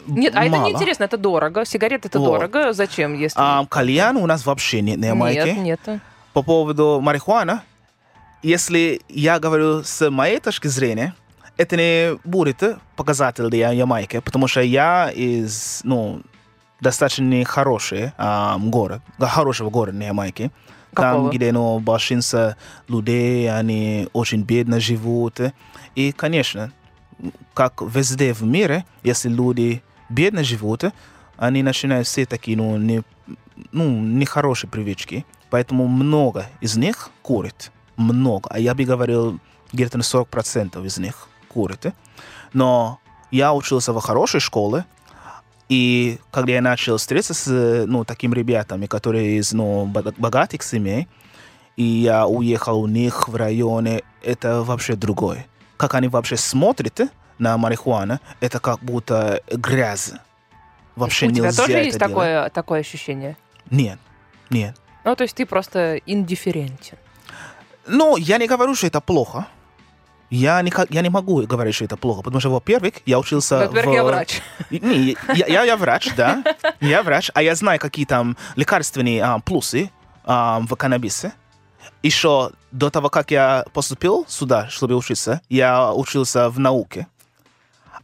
Нет, а это мало. неинтересно, это дорого. Сигареты это Вот. дорого. Зачем, если... А кальян у нас вообще нет на Ямайке. Нет, нет. По поводу марихуана, если я говорю с моей точки зрения, это не будет показатель для Ямайки, потому что я из, ну, достаточно нехороший а, город, хорошего города на Ямайке. Там, где, ну, большинство людей, они очень бедно живут. И, конечно, как везде в мире, если люди бедно живут, они начинают все такие, ну, не, ну, нехорошие привычки. Поэтому много из них курит. Много. А я бы говорил, где-то на 40% из них курит. Но я учился в хорошей школе, и когда я начал встретиться с ну, такими ребятами, которые из ну, бога- богатых семей, и я уехал у них в районе, это вообще другое. Как они вообще смотрят на марихуану, это как будто грязь. Вообще У тебя нельзя тоже это есть делать. такое, такое ощущение? Нет, нет. Ну, то есть ты просто индифферентен. Ну, я не говорю, что это плохо. Я не, я не могу говорить, что это плохо, потому что, во-первых, я учился Во-первых, в... я врач. Не, я, я, я врач, да. Я врач, а я знаю, какие там лекарственные а, плюсы а, в каннабисе. Еще до того, как я поступил сюда, чтобы учиться, я учился в науке.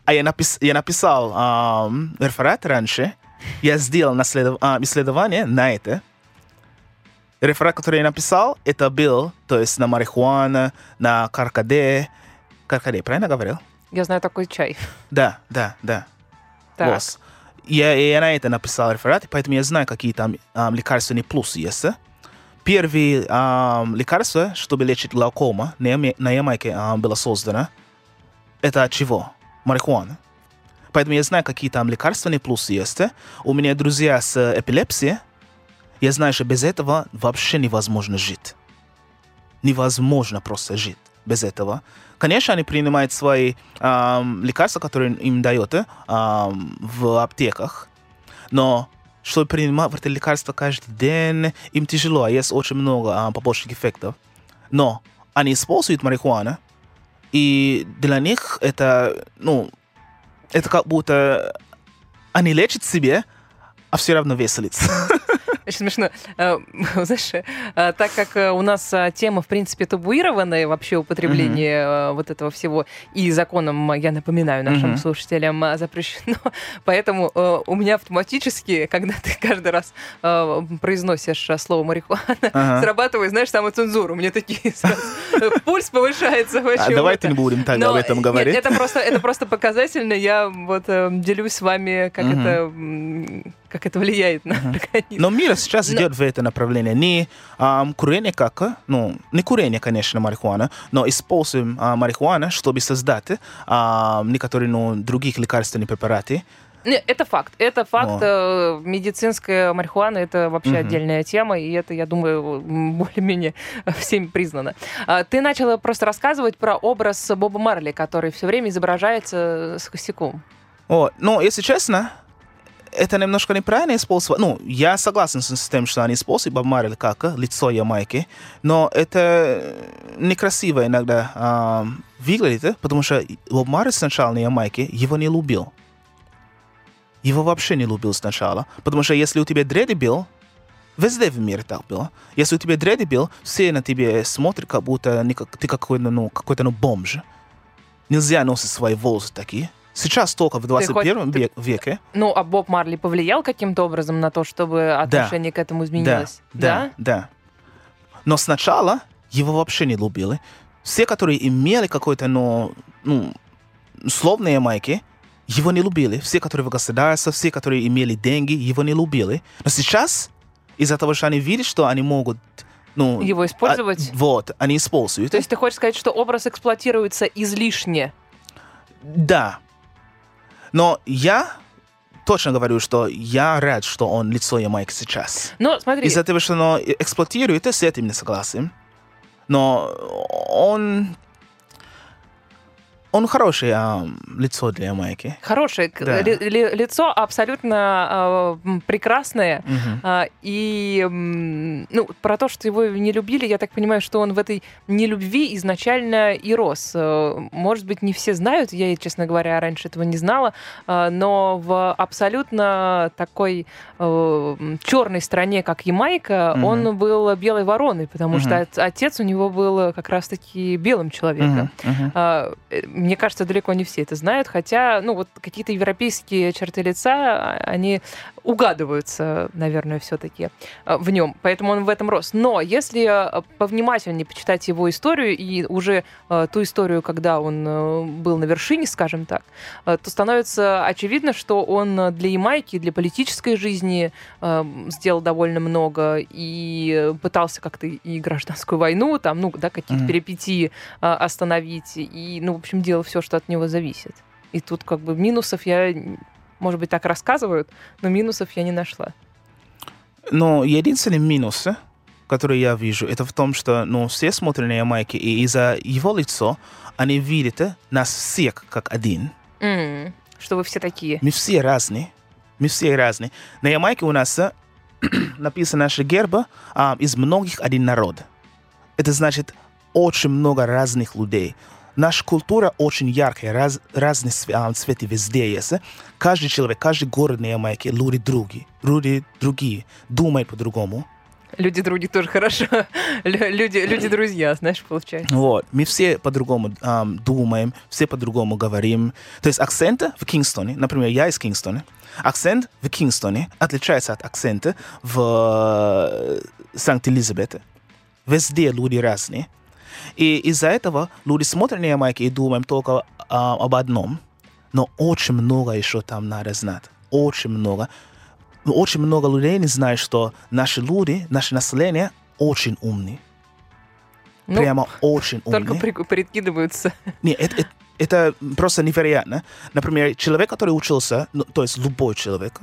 А я, напис, я написал а, реферат раньше. Я сделал наследов- а, исследование на это. Реферат, который я написал, это был, то есть на марихуана, на каркаде. Каркаде, правильно говорил? Я знаю такой чай. Да, да, да. Так. Вот. Я, я на это написал реферат, поэтому я знаю, какие там ам, лекарственные плюсы есть. Первое ам, лекарство, чтобы лечить глаукома, на, на Ямайке ам, было создано. Это от чего? Марихуана. Поэтому я знаю, какие там лекарственные плюсы есть. У меня друзья с э, эпилепсией. Я знаю, что без этого вообще невозможно жить. Невозможно просто жить без этого. Конечно, они принимают свои ам, лекарства, которые им дают э, ам, в аптеках, но чтобы принимать это лекарство каждый день, им тяжело, а есть очень много ам, побочных эффектов. Но они используют марихуану, и для них это, ну, это как будто они лечат себе, а все равно веселится. Очень смешно. Э, Знаешь, э, так как э, у нас тема, в принципе, табуированная, вообще употребление э, вот этого всего, и законом, я напоминаю нашим Мгм. слушателям, запрещено, поэтому у меня автоматически, когда ты каждый раз произносишь слово марихуана, Ага. срабатывает, знаешь, самоцензуру. У меня такие сразу, пульс повышается. А почему-то. давайте не будем тогда об этом говорить. это просто, это просто показательно. Я вот делюсь с вами, как это, как это влияет на организм. Но мир сейчас Но- идет в это направление. Не ам, курение как, э, ну, не курение, конечно, марихуана, но используем а, марихуана, чтобы создать ам, некоторые, ну, других лекарственные препараты. Не, это факт. Это факт. Вот. э, Медицинская марихуана это вообще Мгм. отдельная тема, и это, я думаю, более-менее всеми признано. А, Ты начала просто рассказывать про образ Боба Марли, который все время изображается с косяком. О, но, если честно, это немножко неправильно использовать. Ну, я согласен с тем, что они используют Боб Марли как э, лицо Ямайки, но это некрасиво иногда выглядит, э, потому что Боб Марли сначала на Ямайке его не любил. Его вообще не любил сначала. Потому что если у тебя дреды был, везде в мире так было. Если у тебя дреды был, все на тебя смотрят, как будто ты какой-то, ну, какой-то, ну, бомж. Нельзя носить свои волосы такие. Сейчас только в 21 ты- век- веке. Ну, а Боб Марли повлиял каким-то образом на то, чтобы отношение к этому изменилось? Да, да. Но сначала его вообще не любили. Все, которые имели какой-то, ну, ну, словно Ямайки, его не любили. Все, которые в государстве, все, которые имели деньги, его не любили. Но сейчас, из-за того, что они видят, что они могут, ну... Его использовать? а, вот, они используют. То есть ты хочешь сказать, что образ эксплуатируется излишне? Да. Но я точно говорю, что я рад, что он лицо Ямайки сейчас. Но смотри, Из-за того, что он эксплуатирует, с этим не согласен. Но он... Он хорошее а, лицо для Ямайки. хорошее Да. ли- ли- лицо абсолютно м, прекрасное. Мгм. А, и м, ну, про то, что его не любили, я так понимаю, что он в этой нелюбви изначально и рос. Э, Может быть, не все знают, я, честно говоря, раньше этого не знала, а, но в абсолютно такой черной стране, как Ямайка, Мгм. он был белой вороной, потому Мгм. что от- отец у него был как раз-таки белым человеком. Мгм. Мгм. Мне кажется, далеко не все это знают, хотя, ну, вот какие-то европейские черты лица, а, они угадываются, наверное, все-таки в нем, поэтому он в этом рос. Но если а, повнимательнее почитать его историю и уже а, ту историю, когда он э, был на вершине, скажем так, то становится очевидно, что он для Ямайки, для политической жизни сделал довольно много и пытался как-то и гражданскую войну, там, ну, да, какие-то Мгм. перипетии остановить. И, ну, в общем, делал все, что от него зависит. И тут как бы минусов я, может быть, так рассказывают, но минусов я не нашла. Но единственный минус, который я вижу, это в том, что ну, все смотрят на Ямайки, и из-за его лица они видят нас всех как один. М, Что вы все такие. Мы все разные. Мы все разные. На Ямайке у нас э, написано наше герба а, из многих один народ. Это значит очень много разных людей. Наша культура очень яркая, раз, разные цве- а, цветы везде есть. Каждый человек, каждый город на Ямайке, люди другие, люди другие, думают по-другому. Люди други тоже хорошо. Лю- Люди, люди друзья, знаешь, получается. Вот. Мы все по-другому ам, думаем, все по-другому говорим. То есть акценты в Кингстоне, например, я из Кингстона, акцент в Кингстоне отличается от акцента в э, Санкт-Элизабете. Везде люди разные. И из-за этого люди смотрят на Ямайку и думаем только а, об одном. Но очень много еще там надо знать. Очень много. Но очень много людей не знают, что наши люди, наше население очень умные. Ну, Прямо очень умные. только при- прикидываются. Не, это, это, это просто невероятно. Например, человек, который учился, ну, то есть любой человек,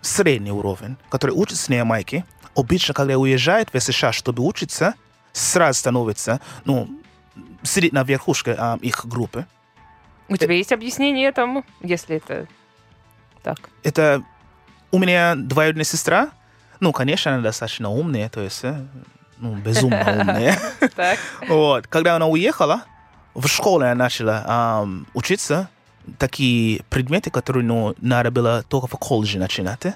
средний уровень, который учится на Ямайке, обычно, когда уезжает в США, чтобы учиться, сразу становится, ну, сидит на верхушке а, их группы. У тебя есть объяснение этому, если это так? Это у меня двоюродная сестра, ну, конечно, она достаточно умная, то есть, э, ну, безумно умная. Вот. Когда она уехала, в школе она начала учиться такие предметы, которые ну, надо было только в колледже начинать. э.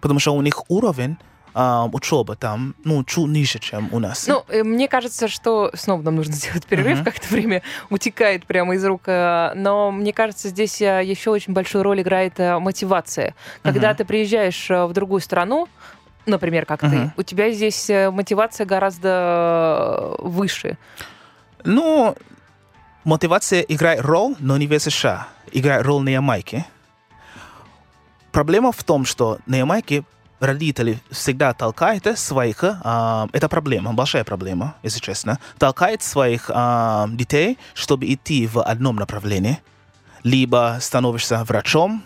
Потому что у них уровень ам, учебы там ну, чуть ниже, чем у нас. Ну, э, мне кажется, что снова нам нужно сделать перерыв, Мгм. как-то время утекает прямо из рук. э, Но мне кажется, здесь э, еще очень большую роль играет мотивация. Когда Мгм. ты приезжаешь в другую страну, например, как ты, Мгм. у тебя здесь мотивация гораздо выше. Ну, мотивация играет роль, но не в США. Играет роль на Ямайке. Проблема в том, что на Ямайке родители всегда толкают своих... а, это проблема, большая проблема, если честно. Толкают своих а, детей, чтобы идти в одном направлении. Либо становишься врачом,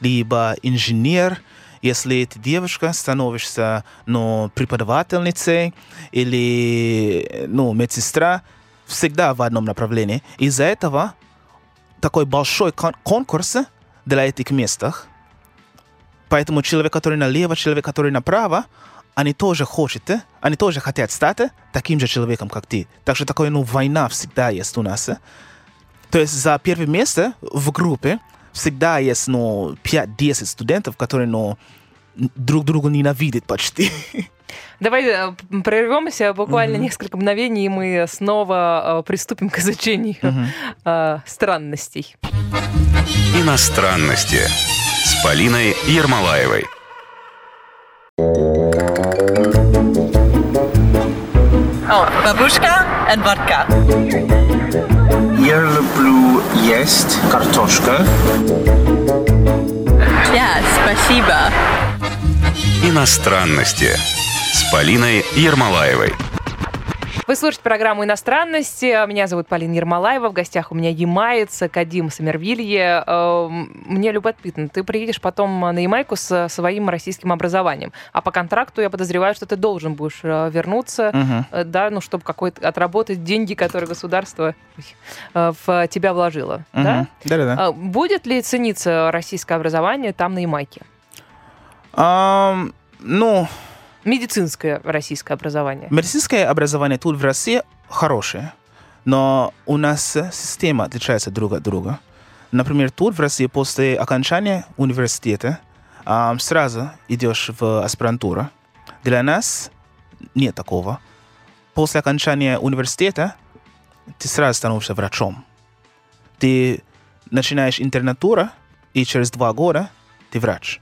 либо инженер, если ты девушка, становишься ну, преподавательницей или ну, медсестра, всегда в одном направлении. Из-за этого такой большой кон- конкурс для этих местах. Поэтому человек, который налево, человек, который направо, они тоже хотят, э, они тоже хотят стать э, таким же человеком, как ты. Так что такое, ну, война всегда есть у нас. э. То есть за первое место в группе всегда есть, ну, 5-10 студентов, которые, ну, друг друга ненавидят почти. Давай прервемся буквально Мгм. несколько мгновений, и мы снова э, приступим к изучению э, странностей. Иностранности с Полиной Ермолаевой. Oh, бабушка водка. Я люблю есть картошка. Ja, спасибо. Иностранности с Полиной Ермолаевой. Вы слушаете программу «Иностранности». Меня зовут Полина Ермолаева. В гостях у меня ямаец Кадим Самервилье. Э, Мне любопытно, ты приедешь потом на Ямайку со своим российским образованием. А по контракту я подозреваю, что ты должен будешь э, вернуться, э, да, ну, чтобы какой-то отработать деньги, которые государство э, в тебя вложило. Да? Мгм. Да-да-да. Будет ли цениться российское образование там, на Ямайке? Ам, ну, Медицинское российское образование. медицинское образование тут в России хорошее, но у нас система отличается друг от друга. Например, тут в России после окончания университета ам, сразу идешь в аспирантуру. Для нас нет такого. После окончания университета ты сразу становишься врачом. Ты начинаешь интернатура, и через два года ты врач.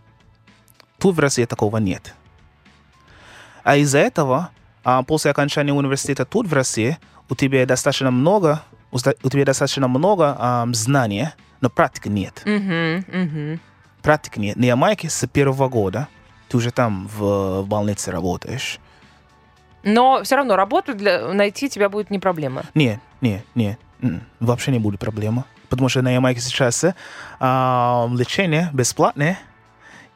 Тут в России такого нет. А из-за этого, а, после окончания университета тут в России, у тебя достаточно много, у тебя достаточно много ам, знаний, но практики нет. Мгм, мгм. Практики нет. На Ямайке с первого года ты уже там в, в больнице работаешь. Но все равно работу для, найти тебя будет не проблема. Нет, нет, нет. М, Вообще не будет проблемы. Потому что на Ямайке сейчас э, лечение бесплатное,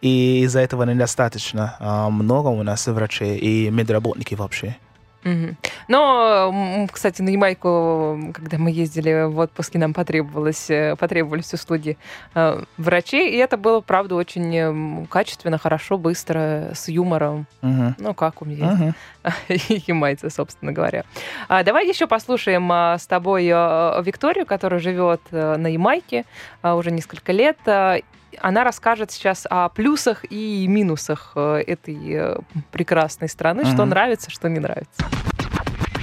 и из-за этого недостаточно а, много у нас врачей и медработники вообще. Мгм. Но, кстати, на Ямайку, когда мы ездили в отпуске, нам потребовалось, э, потребовались услуги э, врачей, и это было, правда, очень м, качественно, хорошо, быстро, с юмором. Мгм. Ну, как умеют Мгм. ямайцы, собственно говоря. А, давай еще послушаем а, с тобой а, Викторию, которая живет а, на Ямайке а, уже несколько лет. Она расскажет сейчас о плюсах и минусах э, этой э, прекрасной страны, что Мгм. нравится, что не нравится.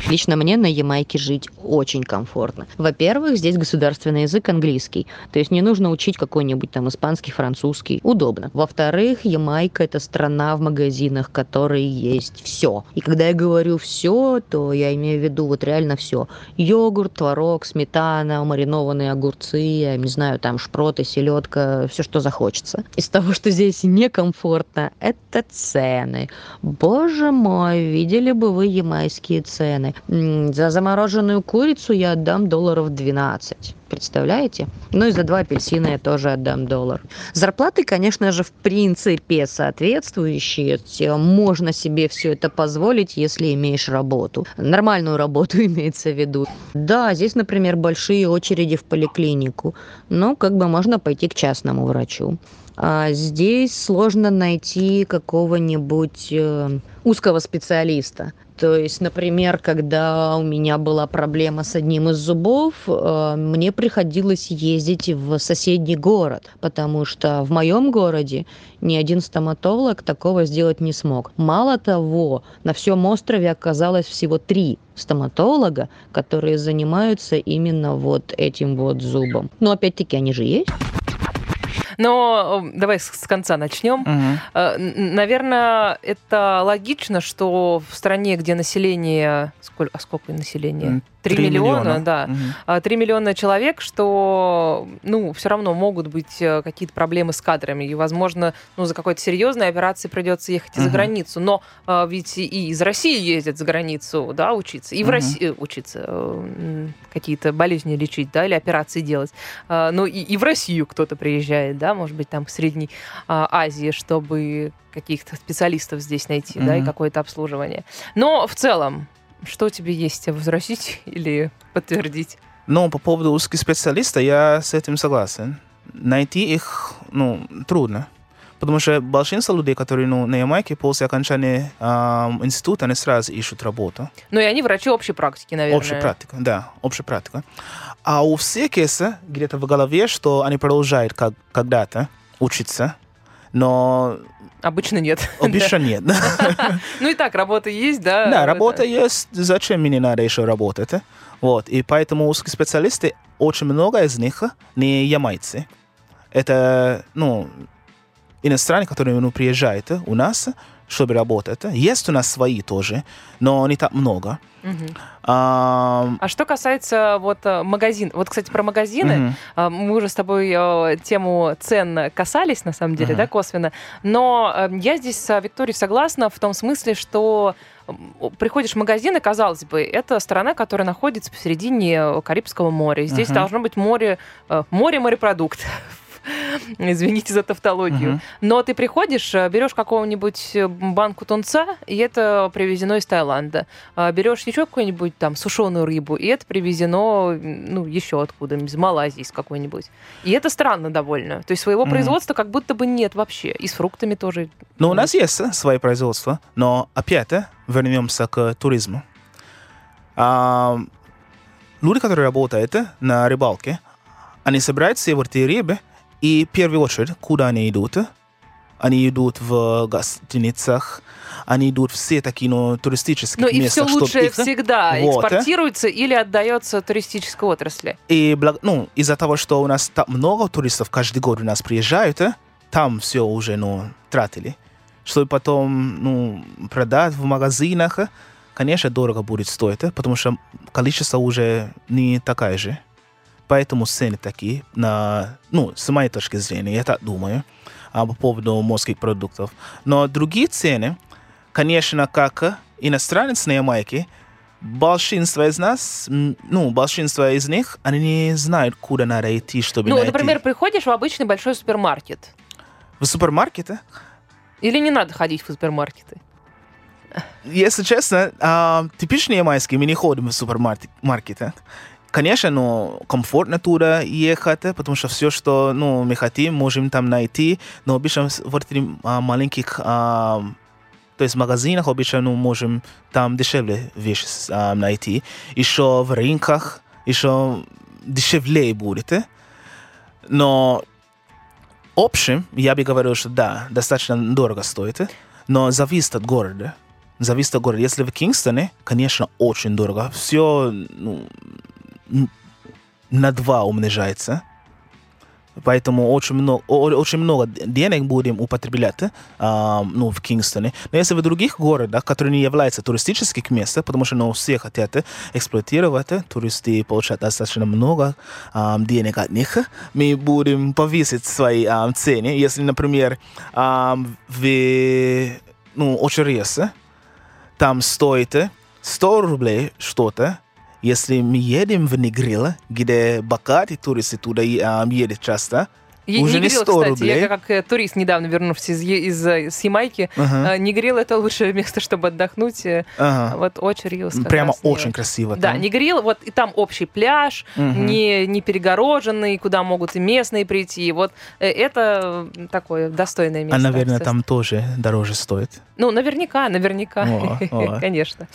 Лично мне на Ямайке жить очень комфортно. Во-первых, здесь государственный язык английский, то есть не нужно учить какой-нибудь там испанский, французский. Удобно. Во-вторых, Ямайка это страна в магазинах, которые есть все. И когда я говорю все, то я имею в виду вот реально все. Йогурт, творог, сметана, маринованные огурцы, я не знаю, там шпроты, селедка, все, что захочется. Из того, что здесь некомфортно, это цены. Боже мой, видели бы вы ямайские цены. За замороженную курицу я отдам долларов 12. Представляете? Ну и за два апельсина я тоже отдам доллар. Зарплаты, конечно же, в принципе соответствующие. Можно себе все это позволить, если имеешь работу. Нормальную работу имеется в виду. Да, здесь, например, большие очереди в поликлинику. Но как бы можно пойти к частному врачу. А здесь сложно найти какого-нибудь э, узкого специалиста. То есть, например, когда у меня была проблема с одним из зубов, э, мне приходилось ездить в соседний город, потому что в моем городе ни один стоматолог такого сделать не смог. Мало того, на всем острове оказалось всего три стоматолога, которые занимаются именно вот этим вот зубом. Но опять-таки они же есть. Но э, давай с конца начнем. Мгм. Э, Наверное, это логично, что в стране, где население... Сколько, а сколько населения? М, Три три миллиона, да. А, 3 миллиона человек, что, ну, все равно могут быть э, какие-то проблемы с кадрами. И, возможно, ну, за какой-то серьезной операцией придется ехать и за границу. Но а, ведь и из России ездят за границу, да, учиться. И в Мгм. России учиться, э, какие-то болезни лечить, да, или операции делать. А, Ну, и, и в Россию кто-то приезжает, да, может быть, там к Средней а, Азии, чтобы каких-то специалистов здесь найти, да, и какое-то обслуживание. Но в целом, что тебе есть возразить или подтвердить? Но по поводу узких специалистов, я с этим согласен. Найти их, ну, трудно. Потому что большинство людей, которые ну, на Ямайке после окончания ам, института, они сразу ищут работу. Ну и они врачи общей практики, наверное. Общая практика, да, общая практика. А у всех есть где-то в голове, что они продолжают как, когда-то учиться, но Обычно нет. обычно нет. Ну и так, работа есть, да? Да, работа есть, зачем мне надо еще работать? а? Вот, и поэтому узкие специалисты, очень много из них не ямайцы. Это, ну, иностранцы, которые ну, приезжают у нас, чтобы работать. Есть у нас свои тоже, но не так много. Мгм. Ам, А что касается вот э, магазин, вот, кстати, про магазины. А, Мы уже с тобой э, тему цен касались, на самом деле, Мгм. да, косвенно. Но я здесь с Викторией согласна в том смысле, что приходишь в магазин, и, казалось бы, это страна, которая находится посередине Карибского моря. Здесь Мгм. должно быть море, море морепродуктов. Извините за тавтологию. Мгм. Но ты приходишь, э, берешь какого-нибудь э, банку тунца, и это привезено из Таиланда. А Берешь еще какую-нибудь там сушеную рыбу, и это привезено, ну, еще откуда, из Малайзии, из какой-нибудь. И это странно довольно. То есть своего Мгм. производства как будто бы нет вообще. И с фруктами тоже. Ну, у нас есть э, свои производства, но опять вернемся к туризму. Ам, люди, которые работают на рыбалке, они собирают все вот эти рыбы, и в первую очередь, куда они идут? Они идут в гостиницах, они идут все такие ну, туристические Ну и места, все чтоб лучшее их- всегда Вот, а? экспортируется или отдается туристической отрасли. И благ- ну, из-за того, что у нас так много туристов каждый год у нас приезжают, э, там все уже ну, тратили. Чтобы потом ну, продать в магазинах, э, конечно, дорого будет стоить, э, потому что количество уже не такое же. Поэтому цены такие, на, ну, с моей точки зрения, я так думаю, а, по поводу морских продуктов. Но другие цены, конечно, как иностранец на Ямайке, большинство из нас, ну, большинство из них, они не знают, куда надо идти, чтобы Ну, найти. например, приходишь в обычный большой супермаркет. В супермаркете? Или не надо ходить в супермаркеты? если честно, а, типичные ямайские мы не ходим в супермаркеты. Конечно, ну, комфортно туда ехать, потому что все, что ну, мы хотим, можем там найти, но обычно в этих а, маленьких а, то есть в магазинах обычно ну, можем там дешевле вещи а, найти. Еще в рынках еще дешевле будет. Но в общем, я бы говорил, что да, достаточно дорого стоит, но зависит от города. Зависит от города. Если в Кингстоне, конечно, очень дорого. Все ну, на два умножается. Поэтому очень много, очень много денег будем употреблять а, ну, в Кингстоне. Но если в других городах, которые не являются туристическими местами, потому что ну, все хотят эксплуатировать, туристы получают достаточно много а, денег от них, мы будем повысить свои а, цены. Если, например, в ну, очереди там стоит 100 рублей что-то, если мы едем в Негрил, где богатые туристы туда едут часто, и уже не 100 кстати, рублей. я как э, турист, недавно вернувшись из, Е- из, э, Ямайки, Ага. э, Негрил это лучшее место, чтобы отдохнуть. Ага. Вот очень Риос. Прямо очень красиво Да, там. Негрил, вот и там общий пляж, Мгм. не, не перегороженный, куда могут и местные прийти. Вот это такое достойное место. А, наверное, там тоже дороже стоит. Ну, наверняка, наверняка, О, о. конечно.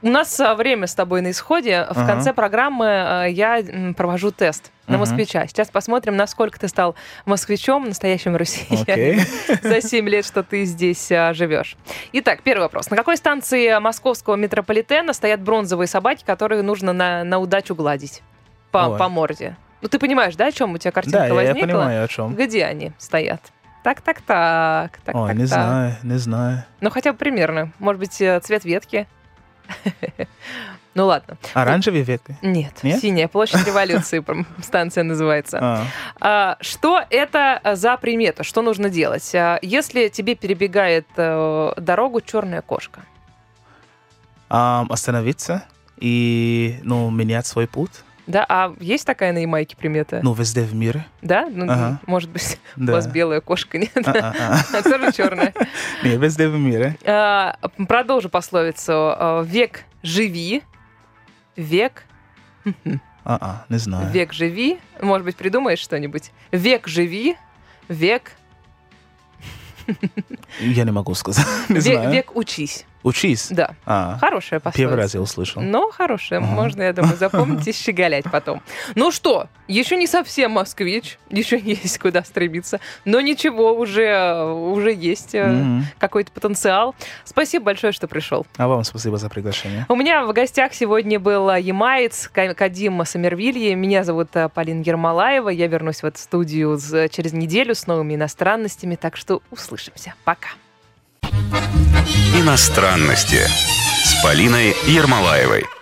У нас а, время с тобой на исходе. В Ага. конце программы а, я провожу тест на Мгм. москвича. Сейчас посмотрим, насколько ты стал москвичом, настоящим россиянином Окей. за 7 лет, что ты здесь а, живешь. Итак, первый вопрос. На какой станции московского метрополитена стоят бронзовые собаки, которые нужно на, на удачу гладить по, Ой. по морде? Ну, ты понимаешь, да, о чем у тебя картинка Да, я, я возникла? понимаю, о чем. Где они стоят? Так, так, так, так, Ой, так, не так. знаю, не знаю. Ну, хотя бы примерно. Может быть, э, цвет ветки. Ну ладно. Оранжевые ветки? Нет, Нет? синяя площадь революции станция называется. А. А, Что это за примета? Что нужно делать? А, Если тебе перебегает э, дорогу черная кошка, Ам, остановиться и ну, менять свой путь. Да? А есть такая на Ямайке примета? Ну, везде в мире. Да? Ну, Ага. Может быть, у Да. вас белая кошка, нет? А-а-а. А тоже черная. Не, везде в мире. А, Продолжу пословицу. А, Век живи, век А-а, не знаю. Век живи. Может быть, придумаешь что-нибудь? Век живи. Век. Я не могу сказать. Не ве- знаю. Век учись. Учись. Да. А, Хорошая пословица. первый раз я услышал. Ну, хорошая. Ага. Можно, я думаю, запомнить и щеголять потом. Ну что, еще не совсем москвич, еще есть куда стремиться, но ничего, уже, уже есть Мгм. какой-то потенциал. Спасибо большое, что пришел. А вам спасибо за приглашение. У меня в гостях сегодня был э, ямаец Ка- Кадим Самервилье. Меня зовут э, Полина Ермолаева. Я вернусь в эту студию через неделю с новыми иностранностями, так что услышимся. Пока. Иностранности с Полиной Ермолаевой.